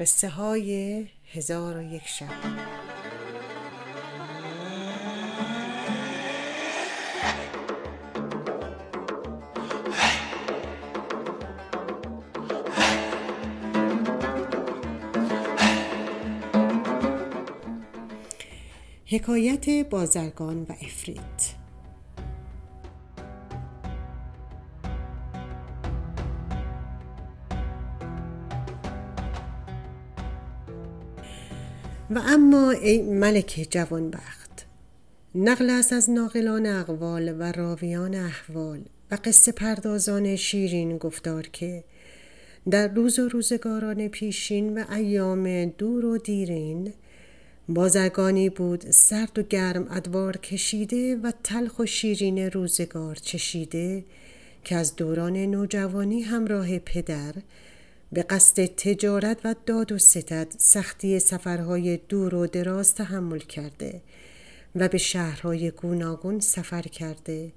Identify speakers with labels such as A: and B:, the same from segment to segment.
A: قصه های هزار و یک شب. حکایت بازرگان و افریت. و اما ای ملک جوانبخت نقل است از ناقلان اقوال و راویان احوال و قصه پردازان شیرین گفتار که در روز و روزگاران پیشین و ایام دور و دیرین بازرگانی بود سرد و گرم ادوار کشیده و تلخ و شیرین روزگار چشیده که از دوران نوجوانی همراه پدر به قصد تجارت و داد و ستد سختی سفرهای دور و دراز تحمل کرده و به شهرهای گوناگون سفر کرده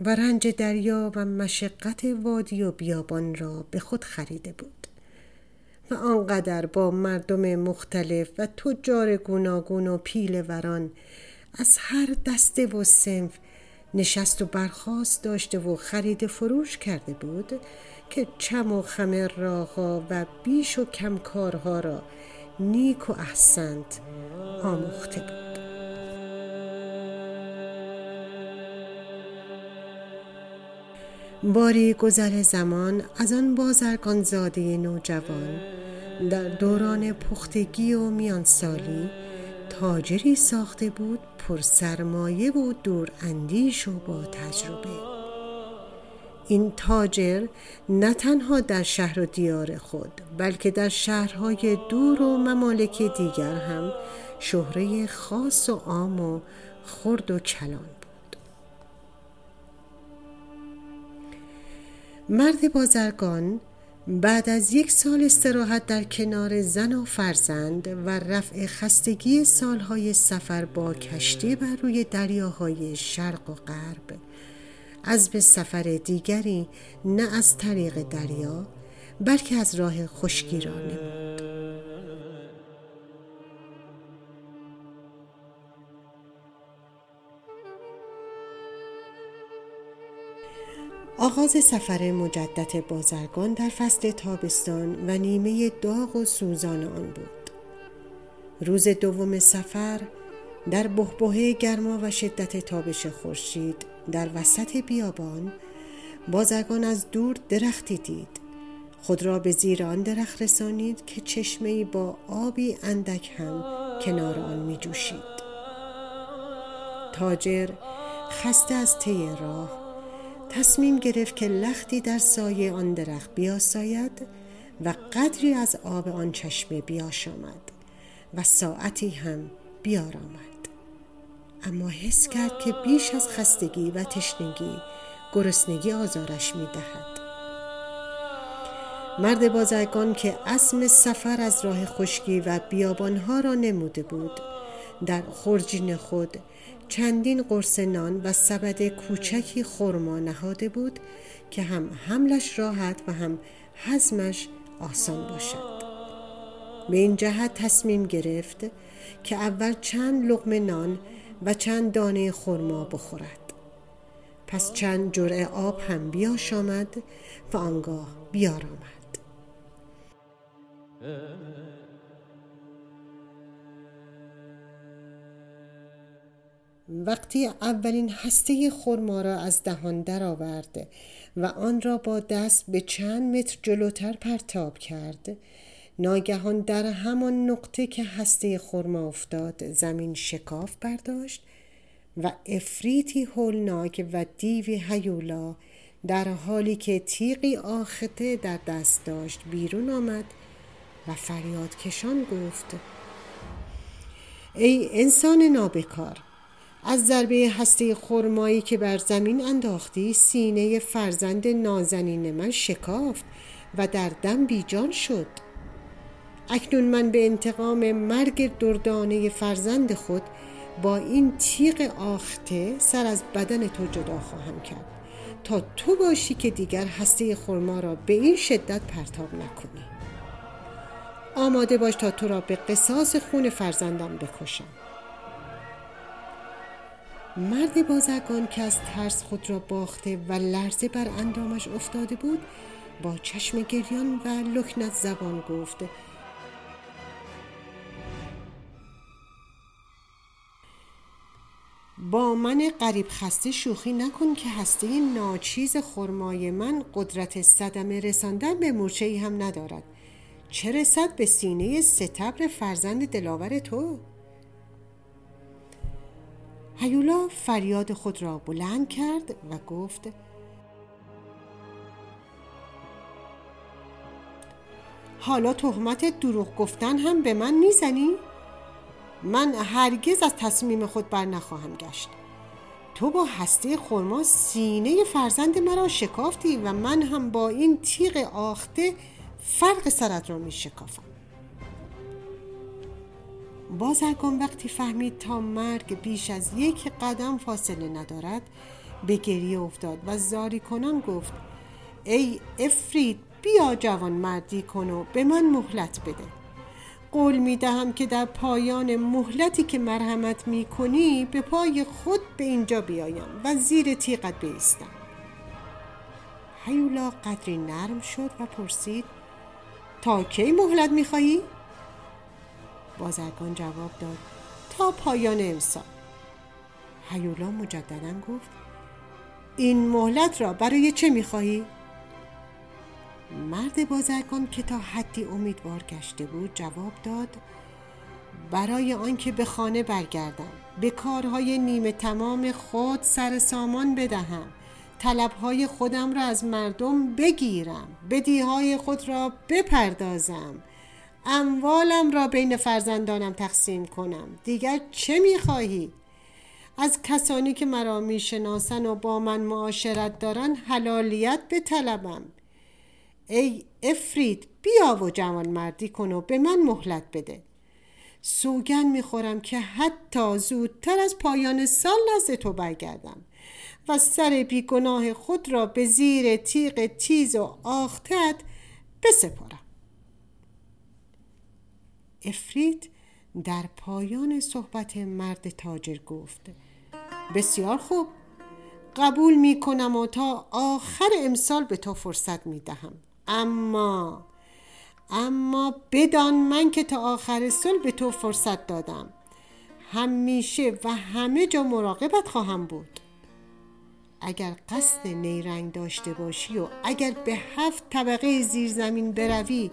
A: و رنج دریا و مشقت وادی و بیابان را به خود خریده بود. و آنقدر با مردم مختلف و تجار گوناگون و پیل وران از هر دسته و سنف نشست و برخواست داشته و خرید فروش کرده بود که چم و خم راهها و بیش و کمکارها را نیک و احسنت آموخته بود. باری گذر زمان از آن بازرگان زاده نوجوان در دوران پختگی و میانسالی تاجری ساخته بود پر سرمایه و دور اندیش و با تجربه. این تاجر نه تنها در شهر و دیار خود بلکه در شهرهای دور و ممالک دیگر هم شهره خاص و عام و خرد و کلان بود. مرد بازرگان بعد از یک سال استراحت در کنار زن و فرزند و رفع خستگی سالهای سفر با کشتی بر روی دریاهای شرق و غرب. از به سفر دیگری نه از طریق دریا بلکه از راه خشکی را نمود. آغاز سفر مجدد بازرگان در فصل تابستان و نیمه داغ و سوزان آن بود. روز دوم سفر در بهبهه گرما و شدت تابش خورشید در وسط بیابان بازرگان از دور درختی دید. خود را به زیر آن درخت رسانید که چشمه با آبی اندک هم کنار آن می جوشید تاجر خسته از طی راه تصمیم گرفت که لختی در سایه آن درخت بیاساید و قدری از آب آن چشمه بیاشامد و ساعتی هم بیارامد اما حس کرد که بیش از خستگی و تشنگی گرسنگی آزارش می دهد. مرد بازرگان که اسم سفر از راه خشکی و بیابانها را نموده بود در خورجین خود چندین قرص نان و سبد کوچکی خرما نهاده بود که هم حملش راحت و هم هضمش آسان باشد. به این جهت تصمیم گرفت که اول چند لقمه نان و چند دانه خرما بخورد. پس چند جرعه آب هم بیاشامد و آنگاه بیارامد. وقتی اولین هسته خرما را از دهان درآورد و آن را با دست به چند متر جلوتر پرتاب کرد ناگهان در همان نقطه که هسته خرما افتاد زمین شکاف برداشت و افریتی هولناک و دیوی هیولا در حالی که تیغی آخته در دست داشت بیرون آمد و فریاد کشان گفت ای انسان نابکار از ضربه هسته خرمایی که بر زمین انداختی سینه فرزند نازنین من شکافت و در دم بیجان شد. اکنون من به انتقام مرگ دردانه فرزند خود با این تیغ آخته سر از بدن تو جدا خواهم کرد. تا تو باشی که دیگر هسته خرما را به این شدت پرتاب نکنی. آماده باش تا تو را به قصاص خون فرزندم بکشم. مرد بازرگان که از ترس خود را باخته و لرزه بر اندامش افتاده بود با چشم گریان و لکنت زبان گفت با من قریب خسته شوخی نکن که هسته ناچیز خرمای من قدرت صدمه رساندن به مورچه ای هم ندارد چه رسد به سینه ستبر فرزند دلاور تو؟ هیولا فریاد خود را بلند کرد و گفت حالا تهمت دروغ گفتن هم به من می‌زنی؟ من هرگز از تصمیم خود بر نخواهم گشت تو با هسته خورما سینه فرزند مرا شکافتی و من هم با این تیغ آخته فرق سرت را می شکافم بازرگان وقتی فهمید تا مرگ بیش از یک قدم فاصله ندارد به گریه افتاد و زاری کنان گفت ای افرید بیا جوان مردی کن و به من مهلت بده قول می دهم که در پایان مهلتی که مرحمت می کنی به پای خود به اینجا بیایم و زیر تیغت بیستم هیولا قدری نرم شد و پرسید تا کی مهلت می خواهی؟ بازرگان جواب داد. تا پایان امسال. هیولا مجددا گفت این مهلت را برای چه می خواهی؟ مرد بازرگان که تا حدی امیدوار گشته بود جواب داد برای آنکه به خانه برگردم به کارهای نیمه تمام خود سر سامان بدهم طلبهای خودم را از مردم بگیرم بدیهای خود را بپردازم. اموالم را بین فرزندانم تقسیم کنم. دیگر چه می‌خواهی؟ از کسانی که مرا می‌شناسن و با من معاشرت دارن حلالیت به طلبم ای افرید بیا و جوان مردی کن و به من مهلت بده. سوگن می‌خورم که حتی زودتر از پایان سال نزد تو برگردم و سر بیگناه خود را به زیر تیغ تیز و آختت بسپارم. افرید در پایان صحبت مرد تاجر گفت بسیار خوب قبول می کنم و تا آخر امسال به تو فرصت می دهم. اما اما بدان من که تا آخر سال به تو فرصت دادم. همیشه و همه جا مراقبت خواهم بود. اگر قصد نیرنگ داشته باشی و اگر به هفت طبقه زیرزمین بروی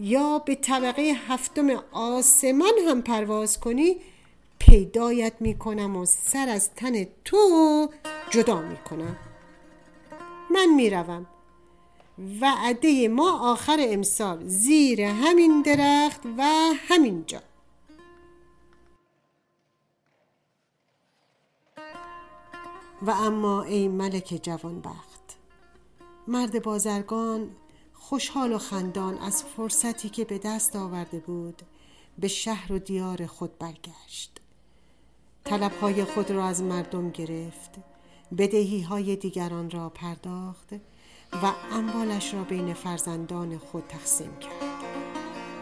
A: یا به طبقه هفتم آسمان هم پرواز کنی پیدایت می کنم و سر از تن تو جدا می کنم من می روم وعده ما آخر امسال زیر همین درخت و همین جا و اما ای ملک جوانبخت مرد بازرگان خوشحال و خندان از فرصتی که به دست آورده بود به شهر و دیار خود برگشت. طلبهای خود را از مردم گرفت بدهی های دیگران را پرداخت و اموالش را بین فرزندان خود تقسیم کرد.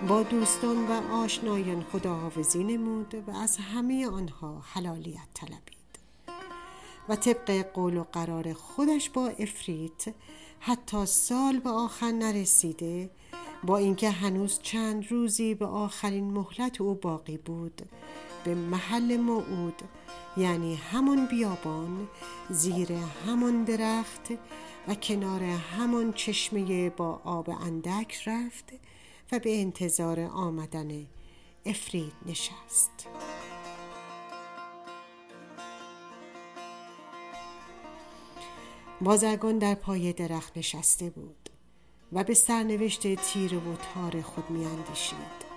A: با دوستان و آشنایان خداحافظی نمود و از همه آنها حلالیت طلبید. و طبق قول و قرار خودش با افریت حتی سال به آخر نرسیده با اینکه هنوز چند روزی به آخرین مهلت او باقی بود. به محل موعود یعنی همون بیابان زیر همون درخت و کنار همان چشمه با آب اندک رفت و به انتظار آمدن افرید نشست. بازرگان در پای درخت نشسته بود و به سرنوشت تیر و تار خود میاندیشید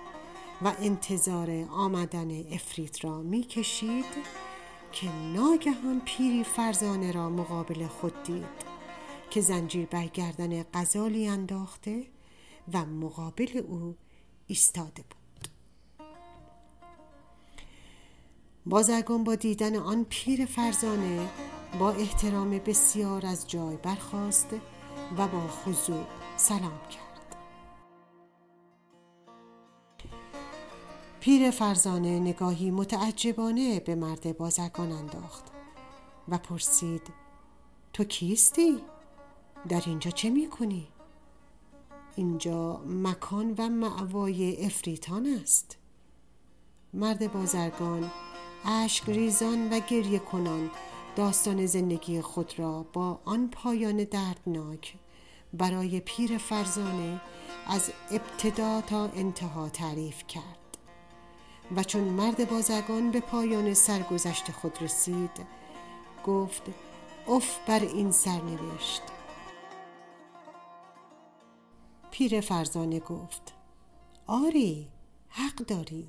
A: و انتظار آمدن افرید را می‌کشید که ناگهان پیری فرزانه را مقابل خود دید که زنجیر بر گردن غزالی انداخته و مقابل او ایستاده بود. بازرگان با دیدن آن پیر فرزانه با احترام بسیار از جای برخواست و با خضوع سلام کرد پیر فرزانه نگاهی متعجبانه به مرد بازرگان انداخت و پرسید تو کیستی؟ در اینجا چه می کنی؟ اینجا مکان و معوای افریتان است مرد بازرگان اشک ریزان و گریه کنان داستان زندگی خود را با آن پایان دردناک برای پیر فرزانه از ابتدا تا انتها تعریف کرد. و چون مرد بازرگان به پایان سرگذشت خود رسید گفت اف بر این سرنوشت. پیر فرزانه گفت آری حق داری.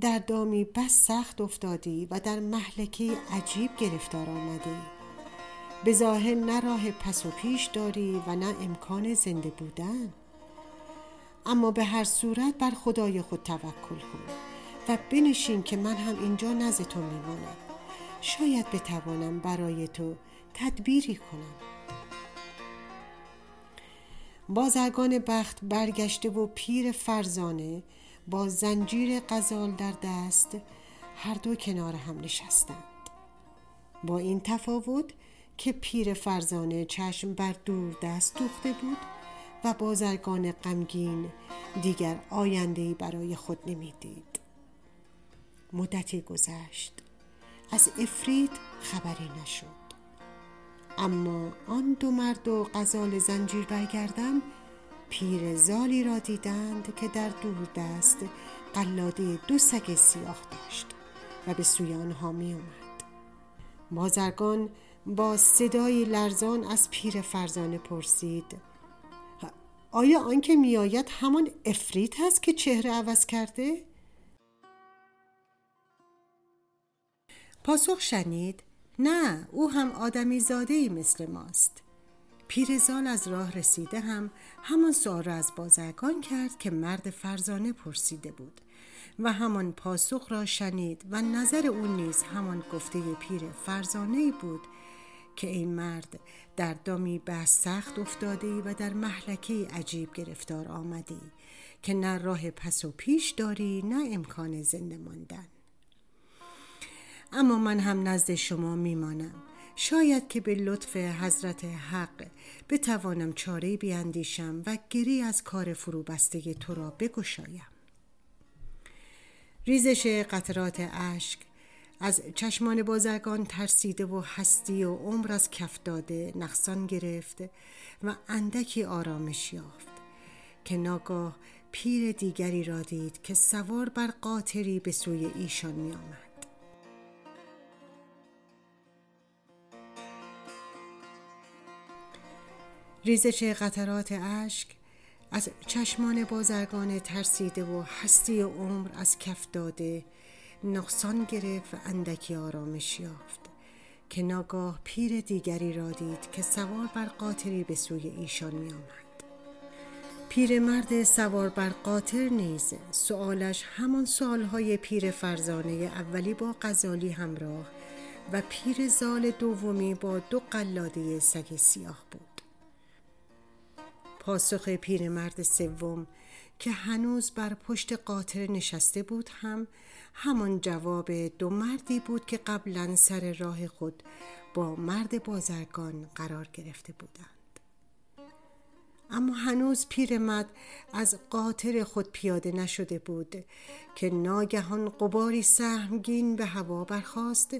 A: در دامی بس سخت افتادی و در محلکه عجیب گرفتار آمدی. به ظاهر نه راه پس و پیش داری و نه امکان زنده بودن. اما به هر صورت بر خدای خود توکل کن و بنشین که من هم اینجا نزد تو میمانم. شاید بتوانم برای تو تدبیری کنم. بازرگان بخت برگشته و پیر فرزانه با زنجیر غزال در دست هر دو کنار هم نشستند. با این تفاوت که پیر فرزانه چشم بر دور دست دوخته بود و بازرگان غمگین دیگر آیندهی برای خود نمی‌دید. مدتی گذشت. از افرید خبری نشد. اما آن دو مرد و غزال زنجیر برگردن پیر زالی را دیدند که در دور دست قلاده دو سگ سیاه داشت و به سوی آنها می اومد. بازرگان با صدایی لرزان از پیر فرزانه پرسید آیا آنکه میآید همان افریت است که چهره عوض کرده؟ پاسخ شنید نه او هم آدمی زاده ای مثل ماست پیرزال از راه رسیده هم همان سوال را از بازرگان کرد که مرد فرزانه پرسیده بود و همان پاسخ را شنید و نظر او نیز همان گفته پیر فرزانه بود که این مرد در دامی بس سخت افتاده و در محلکه عجیب گرفتار آمدی که نه راه پس و پیش داری نه امکان زنده ماندن. اما من هم نزد شما میمانم. شاید که به لطف حضرت حق بتوانم چاره بیاندیشم و گری از کار فروبسته تو را بگشایم ریزش قطرات اشک از چشمان بازرگان ترسیده و هستی و عمر از کف داده نقصان گرفت و اندکی آرامش یافت که ناگاه پیر دیگری را دید که سوار بر قاطری به سوی ایشان می آمد. ریزش قطرات اشک از چشمان بازرگان ترسیده و هستی عمر از کف داده نقصان گرفت و اندکی آرامش یافت که ناگاه پیر دیگری را دید که سوار بر قاطری به سوی ایشان می آمد. پیرمرد سوار بر قاطر نیز سوالش همان سوالهای پیر فرزانه اولی با غزالی همراه و پیر زال دومی با دو قلاده سگ سیاه بود پاسخ پیرمرد سوم که هنوز بر پشت قاطر نشسته بود هم همان جواب دو مردی بود که قبلا سر راه خود با مرد بازرگان قرار گرفته بودند اما هنوز پیرمرد از قاطر خود پیاده نشده بود که ناگهان قباری سهمگین به هوا برخاست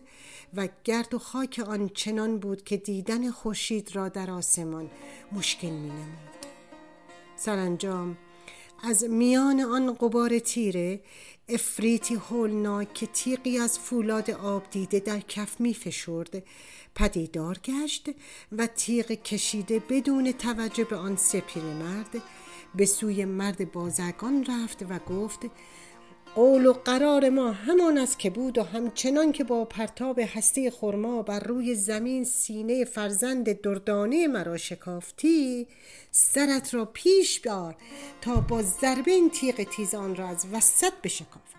A: و گرد و خاک آن چنان بود که دیدن خورشید را در آسمان مشکل می نمود. سرانجام. از میان آن قبار تیره افریتی هولناک که تیغی از فولاد آب دیده در کف می فشرد پدیدار گشت و تیغ کشیده بدون توجه به آن سپیر مرد به سوی مرد بازرگان رفت و گفت قول و قرار ما همان است که بود و همچنان که با پرتاب هسته خرما بر روی زمین سینه فرزند دردانه مرا شکافتی سرت را پیش بیار تا با ضربه این تیغ تیز آن را از وسط بشکافم.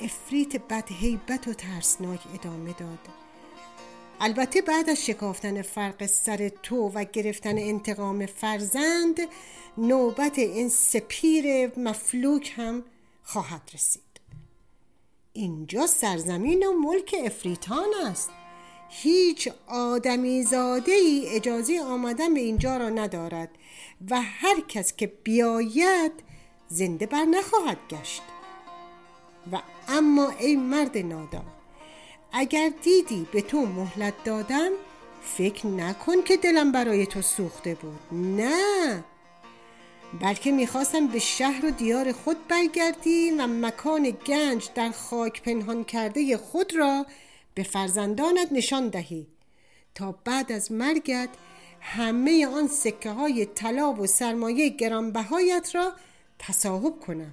A: افریت بد و ترسناک ادامه داد. البته بعد از شکافتن فرق سر تو و گرفتن انتقام فرزند نوبت این سپیر مفلوک هم خواهد رسید. اینجا سرزمین و ملک افریتان است. هیچ آدمی زاده ای اجازه آمدن به اینجا را ندارد و هر کس که بیاید زنده بر نخواهد گشت. و اما ای مرد نادان اگر دیدی به تو مهلت دادم فکر نکن که دلم برای تو سوخته بود. نه. بلکه می‌خواستم به شهر و دیار خود برگردی و مکان گنج در خاک پنهان کرده خود را به فرزندانت نشان دهی. تا بعد از مرگت همه آن سکه های طلا و سرمایه گرانبهایت را تصاحب کنم.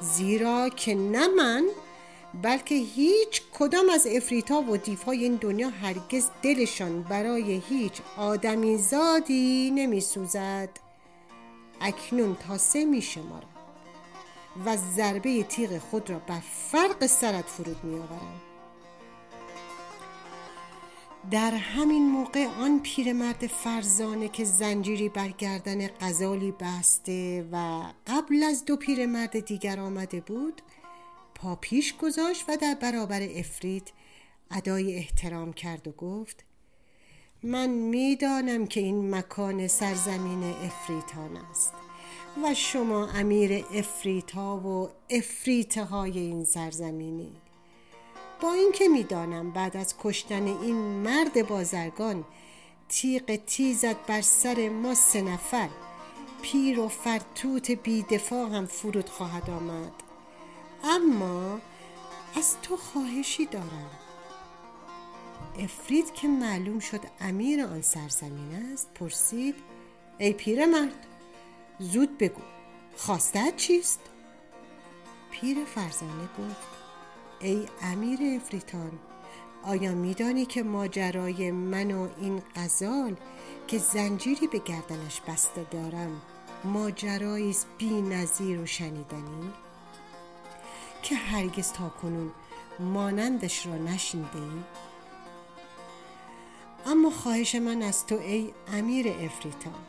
A: زیرا که نه من بلکه هیچ کدام از افریتا و دیفای این دنیا هرگز دلشان برای هیچ آدمی زادی نمی سوزد اکنون تا سه می شمارم و ضربه تیغ خود را بر فرق سرت فرود می آورم در همین موقع آن پیرمرد فرزانه که زنجیری بر گردن غزالی بسته و قبل از دو پیرمرد دیگر آمده بود پا پیش گذاشت و در برابر افرید ادای احترام کرد و گفت من می‌دانم که این مکان سرزمین افریتان است و شما امیر افریتا و افریته های این سرزمینی. با اینکه می‌دانم بعد از کشتن این مرد بازرگان تیغ تیزت بر سر ما سه نفر پیر و فرتوت بیدفاع هم فرود خواهد آمد. اما از تو خواهشی دارم افرید که معلوم شد امیر آن سرزمین است پرسید ای پیر مرد زود بگو خواستت چیست؟ پیر فرزانه گفت ای امیر افریتان آیا میدانی که ماجرای من و این غزال که زنجیری به گردنش بسته دارم ماجرایی است بی و شنیدنی که هرگز تا کنون مانندش را نشنیده ای؟ اما خواهش من از تو ای امیر افریتان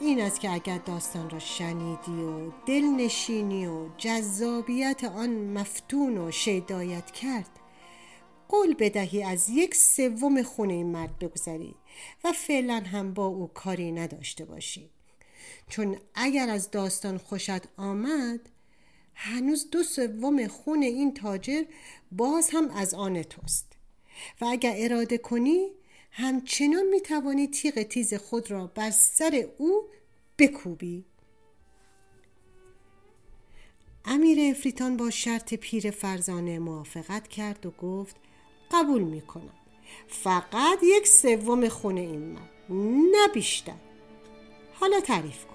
A: این است که اگر داستان را شنیدی و دل نشینی و جذابیت آن مفتون و شیدایت کرد قول بدهی از یک سوم خونه این مرد بگذری و فعلا هم با او کاری نداشته باشی چون اگر از داستان خوشت آمد هنوز دو سوم خون این تاجر باز هم از آن توست. و اگر اراده کنی همچنان می توانی تیغ تیز خود را بر سر او بکوبی. امیر افریتان با شرط پیر فرزانه موافقت کرد و گفت قبول می کنم فقط یک سوم خونه این من نه بیشتر. حالا تعریف کن.